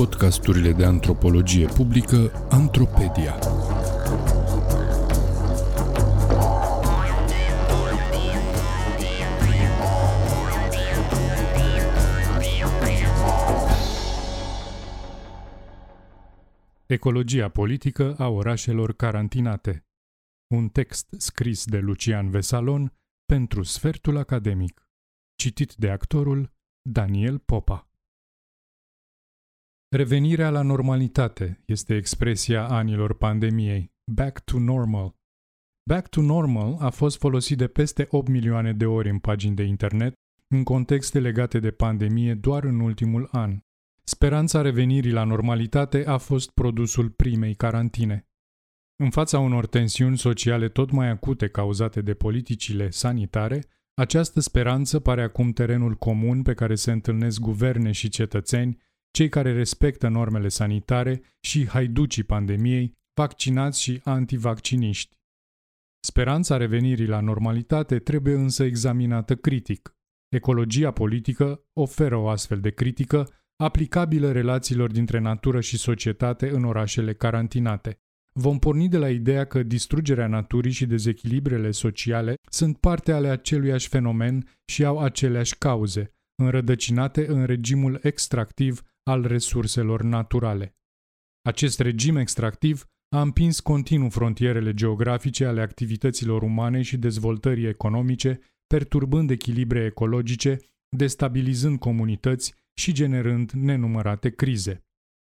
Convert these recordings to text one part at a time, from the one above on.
podcasturile de antropologie publică Antropedia. Ecologia politică a orașelor carantinate. Un text scris de Lucian Vesalon pentru Sfertul Academic. Citit de actorul Daniel Popa. Revenirea la normalitate este expresia anilor pandemiei. Back to normal. Back to normal a fost folosit de peste 8 milioane de ori în pagini de internet în contexte legate de pandemie doar în ultimul an. Speranța revenirii la normalitate a fost produsul primei carantine. În fața unor tensiuni sociale tot mai acute cauzate de politicile sanitare, această speranță pare acum terenul comun pe care se întâlnesc guverne și cetățeni, cei care respectă normele sanitare și haiducii pandemiei, vaccinați și antivacciniști. Speranța revenirii la normalitate trebuie însă examinată critic. Ecologia politică oferă o astfel de critică aplicabilă relațiilor dintre natură și societate în orașele carantinate. Vom porni de la ideea că distrugerea naturii și dezechilibrele sociale sunt parte ale aceluiași fenomen și au aceleași cauze, înrădăcinate în regimul extractiv al resurselor naturale. Acest regim extractiv a împins continuu frontierele geografice ale activităților umane și dezvoltării economice, perturbând echilibre ecologice, destabilizând comunități și generând nenumărate crize.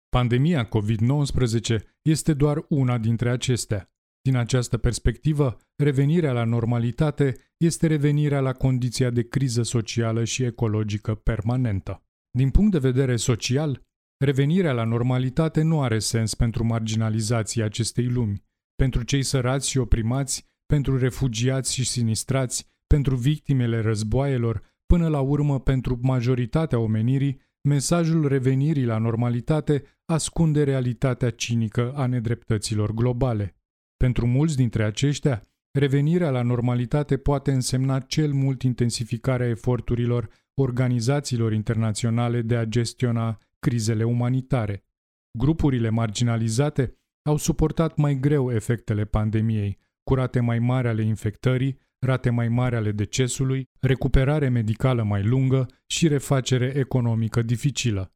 Pandemia COVID-19 este doar una dintre acestea. Din această perspectivă, revenirea la normalitate este revenirea la condiția de criză socială și ecologică permanentă. Din punct de vedere social, revenirea la normalitate nu are sens pentru marginalizații acestei lumi, pentru cei sărați și oprimați, pentru refugiați și sinistrați, pentru victimele războaielor, până la urmă pentru majoritatea omenirii, mesajul revenirii la normalitate ascunde realitatea cinică a nedreptăților globale. Pentru mulți dintre aceștia, revenirea la normalitate poate însemna cel mult intensificarea eforturilor organizațiilor internaționale de a gestiona crizele umanitare. Grupurile marginalizate au suportat mai greu efectele pandemiei, cu rate mai mari ale infectării, rate mai mari ale decesului, recuperare medicală mai lungă și refacere economică dificilă.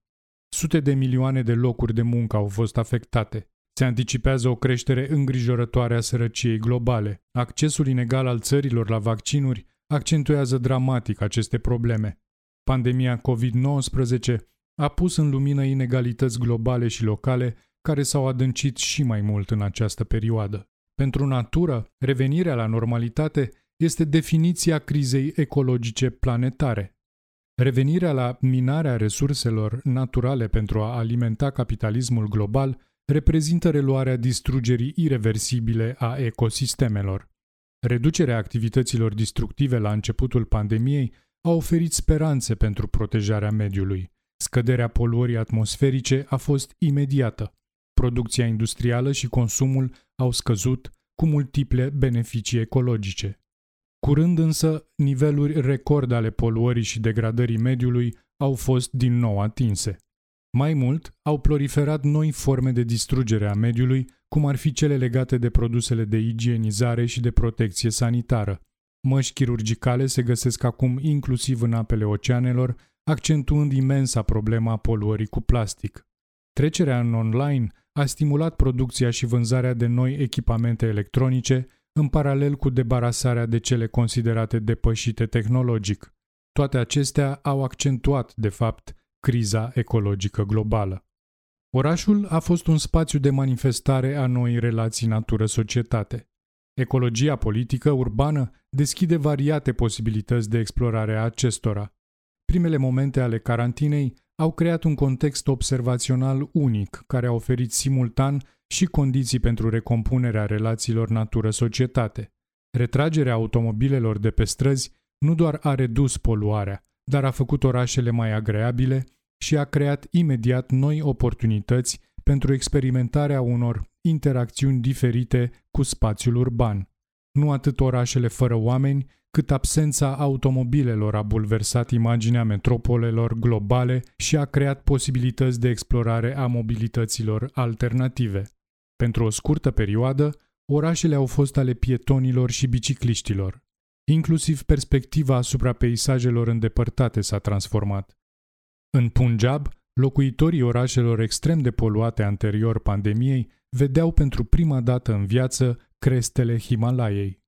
Sute de milioane de locuri de muncă au fost afectate. Se anticipează o creștere îngrijorătoare a sărăciei globale. Accesul inegal al țărilor la vaccinuri accentuează dramatic aceste probleme. Pandemia COVID-19 a pus în lumină inegalități globale și locale care s-au adâncit și mai mult în această perioadă. Pentru natură, revenirea la normalitate este definiția crizei ecologice planetare. Revenirea la minarea resurselor naturale pentru a alimenta capitalismul global reprezintă reluarea distrugerii irreversibile a ecosistemelor. Reducerea activităților distructive la începutul pandemiei a oferit speranțe pentru protejarea mediului. Scăderea poluării atmosferice a fost imediată. Producția industrială și consumul au scăzut cu multiple beneficii ecologice. Curând însă, niveluri record ale poluării și degradării mediului au fost din nou atinse. Mai mult, au proliferat noi forme de distrugere a mediului, cum ar fi cele legate de produsele de igienizare și de protecție sanitară. Măști chirurgicale se găsesc acum inclusiv în apele oceanelor, accentuând imensa problema poluării cu plastic. Trecerea în online a stimulat producția și vânzarea de noi echipamente electronice, în paralel cu debarasarea de cele considerate depășite tehnologic. Toate acestea au accentuat, de fapt, criza ecologică globală. Orașul a fost un spațiu de manifestare a noii relații natură-societate. Ecologia politică urbană deschide variate posibilități de explorare a acestora. Primele momente ale carantinei au creat un context observațional unic, care a oferit simultan și condiții pentru recompunerea relațiilor natură-societate. Retragerea automobilelor de pe străzi nu doar a redus poluarea, dar a făcut orașele mai agreabile și a creat imediat noi oportunități pentru experimentarea unor interacțiuni diferite cu spațiul urban. Nu atât orașele fără oameni, cât absența automobilelor a bulversat imaginea metropolelor globale și a creat posibilități de explorare a mobilităților alternative. Pentru o scurtă perioadă, orașele au fost ale pietonilor și bicicliștilor. Inclusiv perspectiva asupra peisajelor îndepărtate s-a transformat. În Punjab, locuitorii orașelor extrem de poluate anterior pandemiei vedeau pentru prima dată în viață crestele Himalayei.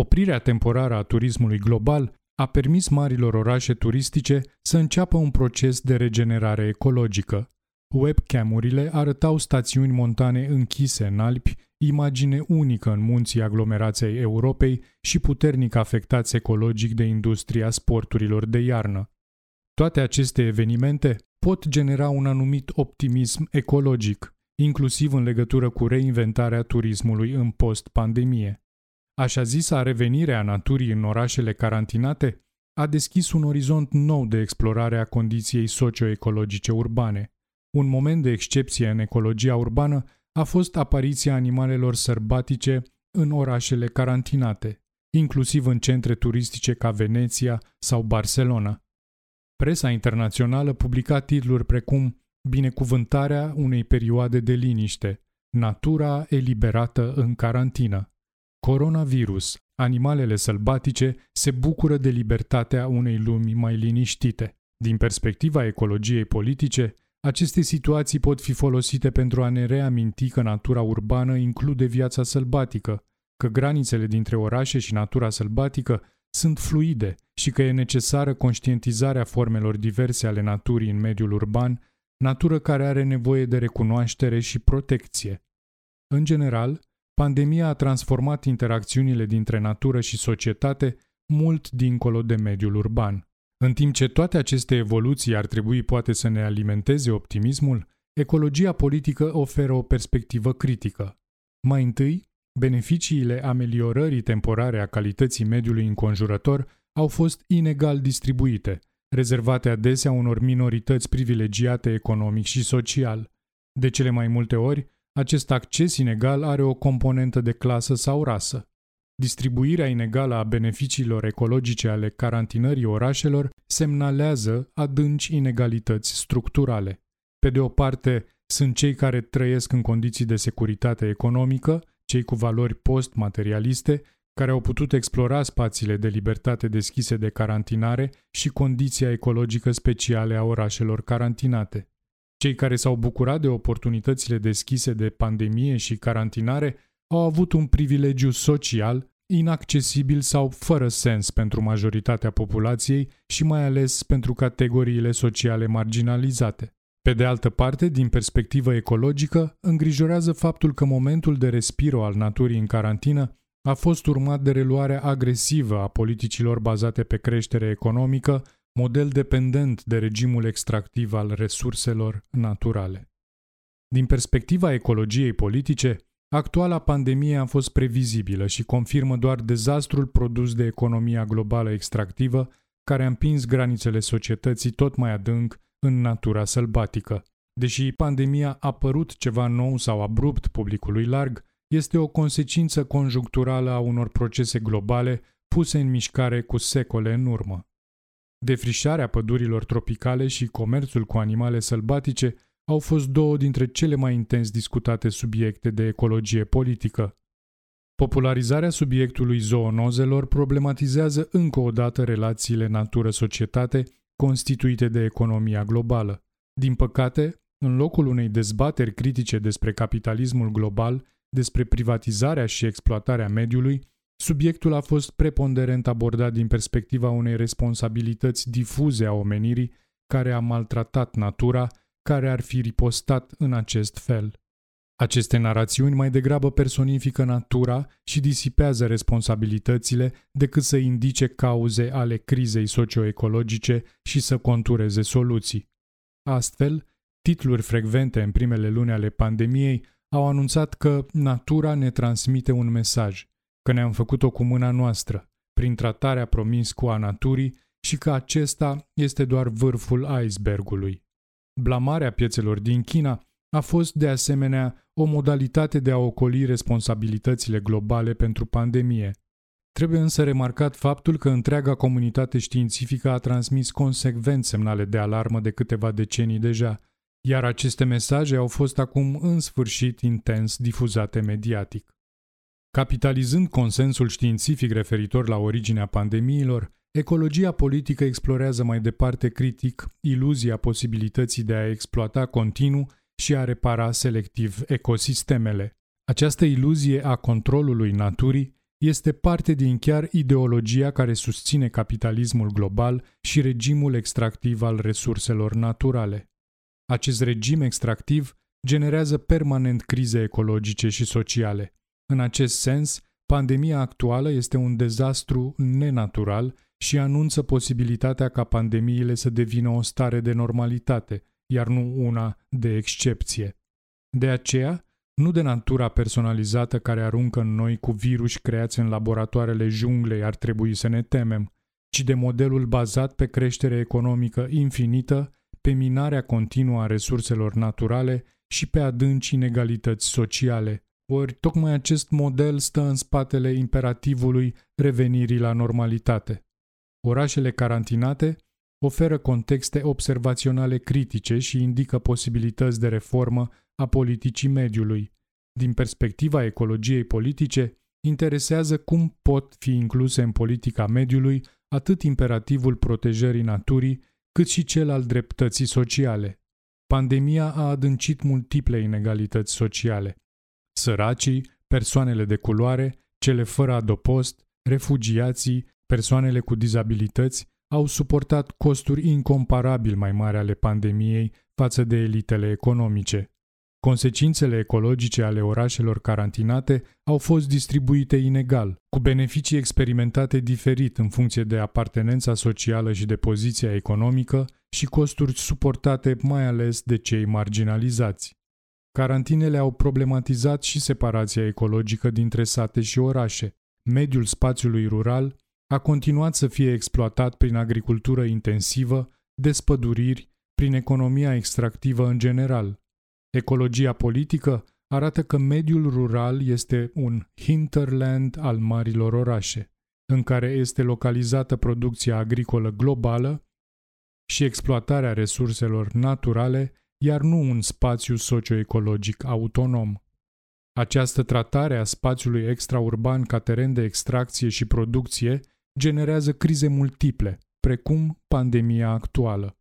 Oprirea temporară a turismului global a permis marilor orașe turistice să înceapă un proces de regenerare ecologică. Webcam-urile arătau stațiuni montane închise în Alpi, imagine unică în munții aglomerației Europei și puternic afectați ecologic de industria sporturilor de iarnă. Toate aceste evenimente pot genera un anumit optimism ecologic, inclusiv în legătură cu reinventarea turismului în post-pandemie. Așa zisa revenire a naturii în orașele carantinate a deschis un orizont nou de explorare a condiției socioecologice urbane. Un moment de excepție în ecologia urbană a fost apariția animalelor sărbatice în orașele carantinate, inclusiv în centre turistice ca Veneția sau Barcelona. Presa internațională publica titluri precum Binecuvântarea unei perioade de liniște, natura eliberată în carantină. Coronavirus, animalele sălbatice se bucură de libertatea unei lumi mai liniștite. Din perspectiva ecologiei politice, aceste situații pot fi folosite pentru a ne reaminti că natura urbană include viața sălbatică, că granițele dintre orașe și natura sălbatică sunt fluide și că e necesară conștientizarea formelor diverse ale naturii în mediul urban, natură care are nevoie de recunoaștere și protecție. În general, pandemia a transformat interacțiunile dintre natură și societate mult dincolo de mediul urban. În timp ce toate aceste evoluții ar trebui poate să ne alimenteze optimismul, ecologia politică oferă o perspectivă critică. Mai întâi, beneficiile ameliorării temporare a calității mediului înconjurător au fost inegal distribuite, rezervate adesea unor minorități privilegiate economic și social. De cele mai multe ori, acest acces inegal are o componentă de clasă sau rasă. Distribuirea inegală a beneficiilor ecologice ale carantinării orașelor semnalează adânci inegalități structurale. Pe de o parte, sunt cei care trăiesc în condiții de securitate economică, cei cu valori post-materialiste, care au putut explora spațiile de libertate deschise de carantinare și condiția ecologică speciale a orașelor carantinate. Cei care s-au bucurat de oportunitățile deschise de pandemie și carantinare au avut un privilegiu social inaccesibil sau fără sens pentru majoritatea populației și mai ales pentru categoriile sociale marginalizate. Pe de altă parte, din perspectivă ecologică, îngrijorează faptul că momentul de respiro al naturii în carantină a fost urmat de reluarea agresivă a politicilor bazate pe creștere economică, model dependent de regimul extractiv al resurselor naturale. Din perspectiva ecologiei politice, actuala pandemie a fost previzibilă și confirmă doar dezastrul produs de economia globală extractivă, care a împins granițele societății tot mai adânc în natura sălbatică. Deși pandemia a părut ceva nou sau abrupt publicului larg, este o consecință conjuncturală a unor procese globale puse în mișcare cu secole în urmă. Defrișarea pădurilor tropicale și comerțul cu animale sălbatice au fost două dintre cele mai intens discutate subiecte de ecologie politică. Popularizarea subiectului zoonozelor problematizează încă o dată relațiile natură-societate constituite de economia globală. Din păcate, în locul unei dezbateri critice despre capitalismul global, despre privatizarea și exploatarea mediului, subiectul a fost preponderent abordat din perspectiva unei responsabilități difuze a omenirii care a maltratat natura, care ar fi ripostat în acest fel. Aceste narațiuni mai degrabă personifică natura și disipează responsabilitățile decât să indice cauze ale crizei socioecologice și să contureze soluții. Astfel, titluri frecvente în primele luni ale pandemiei au anunțat că natura ne transmite un mesaj, că ne-am făcut-o cu mâna noastră, prin tratarea promiscuă a naturii și că acesta este doar vârful icebergului. Blamarea piețelor din China a fost de asemenea o modalitate de a ocoli responsabilitățile globale pentru pandemie. Trebuie însă remarcat faptul că întreaga comunitate științifică a transmis consecvent semnale de alarmă de câteva decenii deja, iar aceste mesaje au fost acum în sfârșit intens difuzate mediatic. Capitalizând consensul științific referitor la originea pandemiilor, ecologia politică explorează mai departe critic iluzia posibilității de a exploata continuu și a repara selectiv ecosistemele. Această iluzie a controlului naturii este parte din chiar ideologia care susține capitalismul global și regimul extractiv al resurselor naturale. Acest regim extractiv generează permanent crize ecologice și sociale. În acest sens, pandemia actuală este un dezastru nenatural și anunță posibilitatea ca pandemiile să devină o stare de normalitate, iar nu una de excepție. De aceea, nu de natura personalizată care aruncă în noi cu virus creați în laboratoarele junglei ar trebui să ne temem, ci de modelul bazat pe creștere economică infinită, pe minarea continuă a resurselor naturale și pe adânci inegalități sociale. Ori tocmai acest model stă în spatele imperativului revenirii la normalitate. Orașele carantinate oferă contexte observaționale critice și indică posibilități de reformă a politicii mediului. Din perspectiva ecologiei politice, interesează cum pot fi incluse în politica mediului atât imperativul protejării naturii, cât și cel al dreptății sociale. Pandemia a adâncit multiple inegalități sociale. Săracii, persoanele de culoare, cele fără adopost, refugiații, persoanele cu dizabilități au suportat costuri incomparabil mai mari ale pandemiei față de elitele economice. Consecințele ecologice ale orașelor carantinate au fost distribuite inegal, cu beneficii experimentate diferit în funcție de apartenența socială și de poziția economică și costuri suportate mai ales de cei marginalizați. Carantinele au problematizat și separația ecologică dintre sate și orașe. Mediul spațiului rural a continuat să fie exploatat prin agricultură intensivă, despăduriri, prin economia extractivă în general. Ecologia politică arată că mediul rural este un hinterland al marilor orașe, în care este localizată producția agricolă globală și exploatarea resurselor naturale, iar nu un spațiu socioecologic autonom. Această tratare a spațiului extraurban ca teren de extracție și producție generează crize multiple, precum pandemia actuală.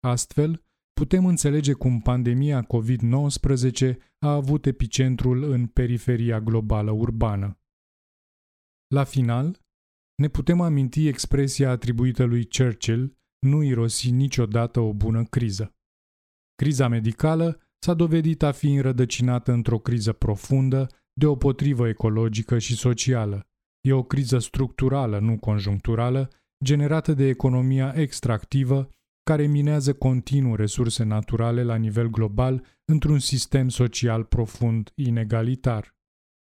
Astfel, putem înțelege cum pandemia COVID-19 a avut epicentrul în periferia globală urbană. La final, ne putem aminti expresia atribuită lui Churchill, nu irosi niciodată o bună criză. Criza medicală s-a dovedit a fi înrădăcinată într-o criză profundă, de o potrivă ecologică și socială. E o criză structurală, nu conjuncturală, generată de economia extractivă care minează continuu resurse naturale la nivel global într-un sistem social profund inegalitar.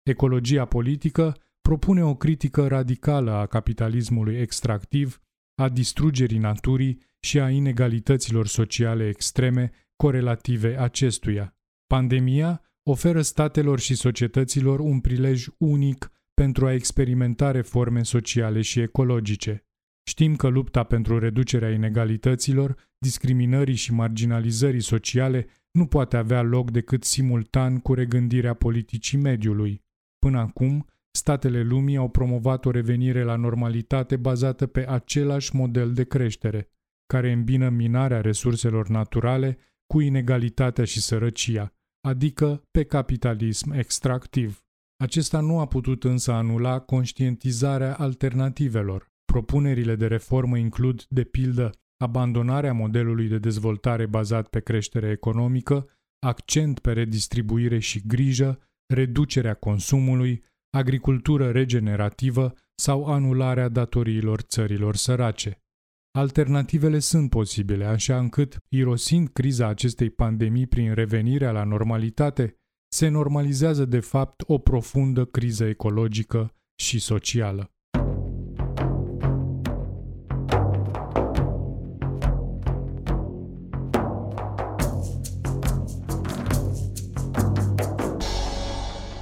Ecologia politică propune o critică radicală a capitalismului extractiv, a distrugerii naturii și a inegalităților sociale extreme corelative acestuia. Pandemia oferă statelor și societăților un prilej unic pentru a experimenta reforme sociale și ecologice. Știm că lupta pentru reducerea inegalităților, discriminării și marginalizării sociale nu poate avea loc decât simultan cu regândirea politicii mediului. Până acum, statele lumii au promovat o revenire la normalitate bazată pe același model de creștere, care îmbină minarea resurselor naturale cu inegalitatea și sărăcia, adică pe capitalism extractiv. Acesta nu a putut însă anula conștientizarea alternativelor. Propunerile de reformă includ, de pildă, abandonarea modelului de dezvoltare bazat pe creștere economică, accent pe redistribuire și grijă, reducerea consumului, agricultură regenerativă sau anularea datoriilor țărilor sărace. Alternativele sunt posibile, așa încât, irosind criza acestei pandemii prin revenirea la normalitate, se normalizează de fapt o profundă criză ecologică și socială.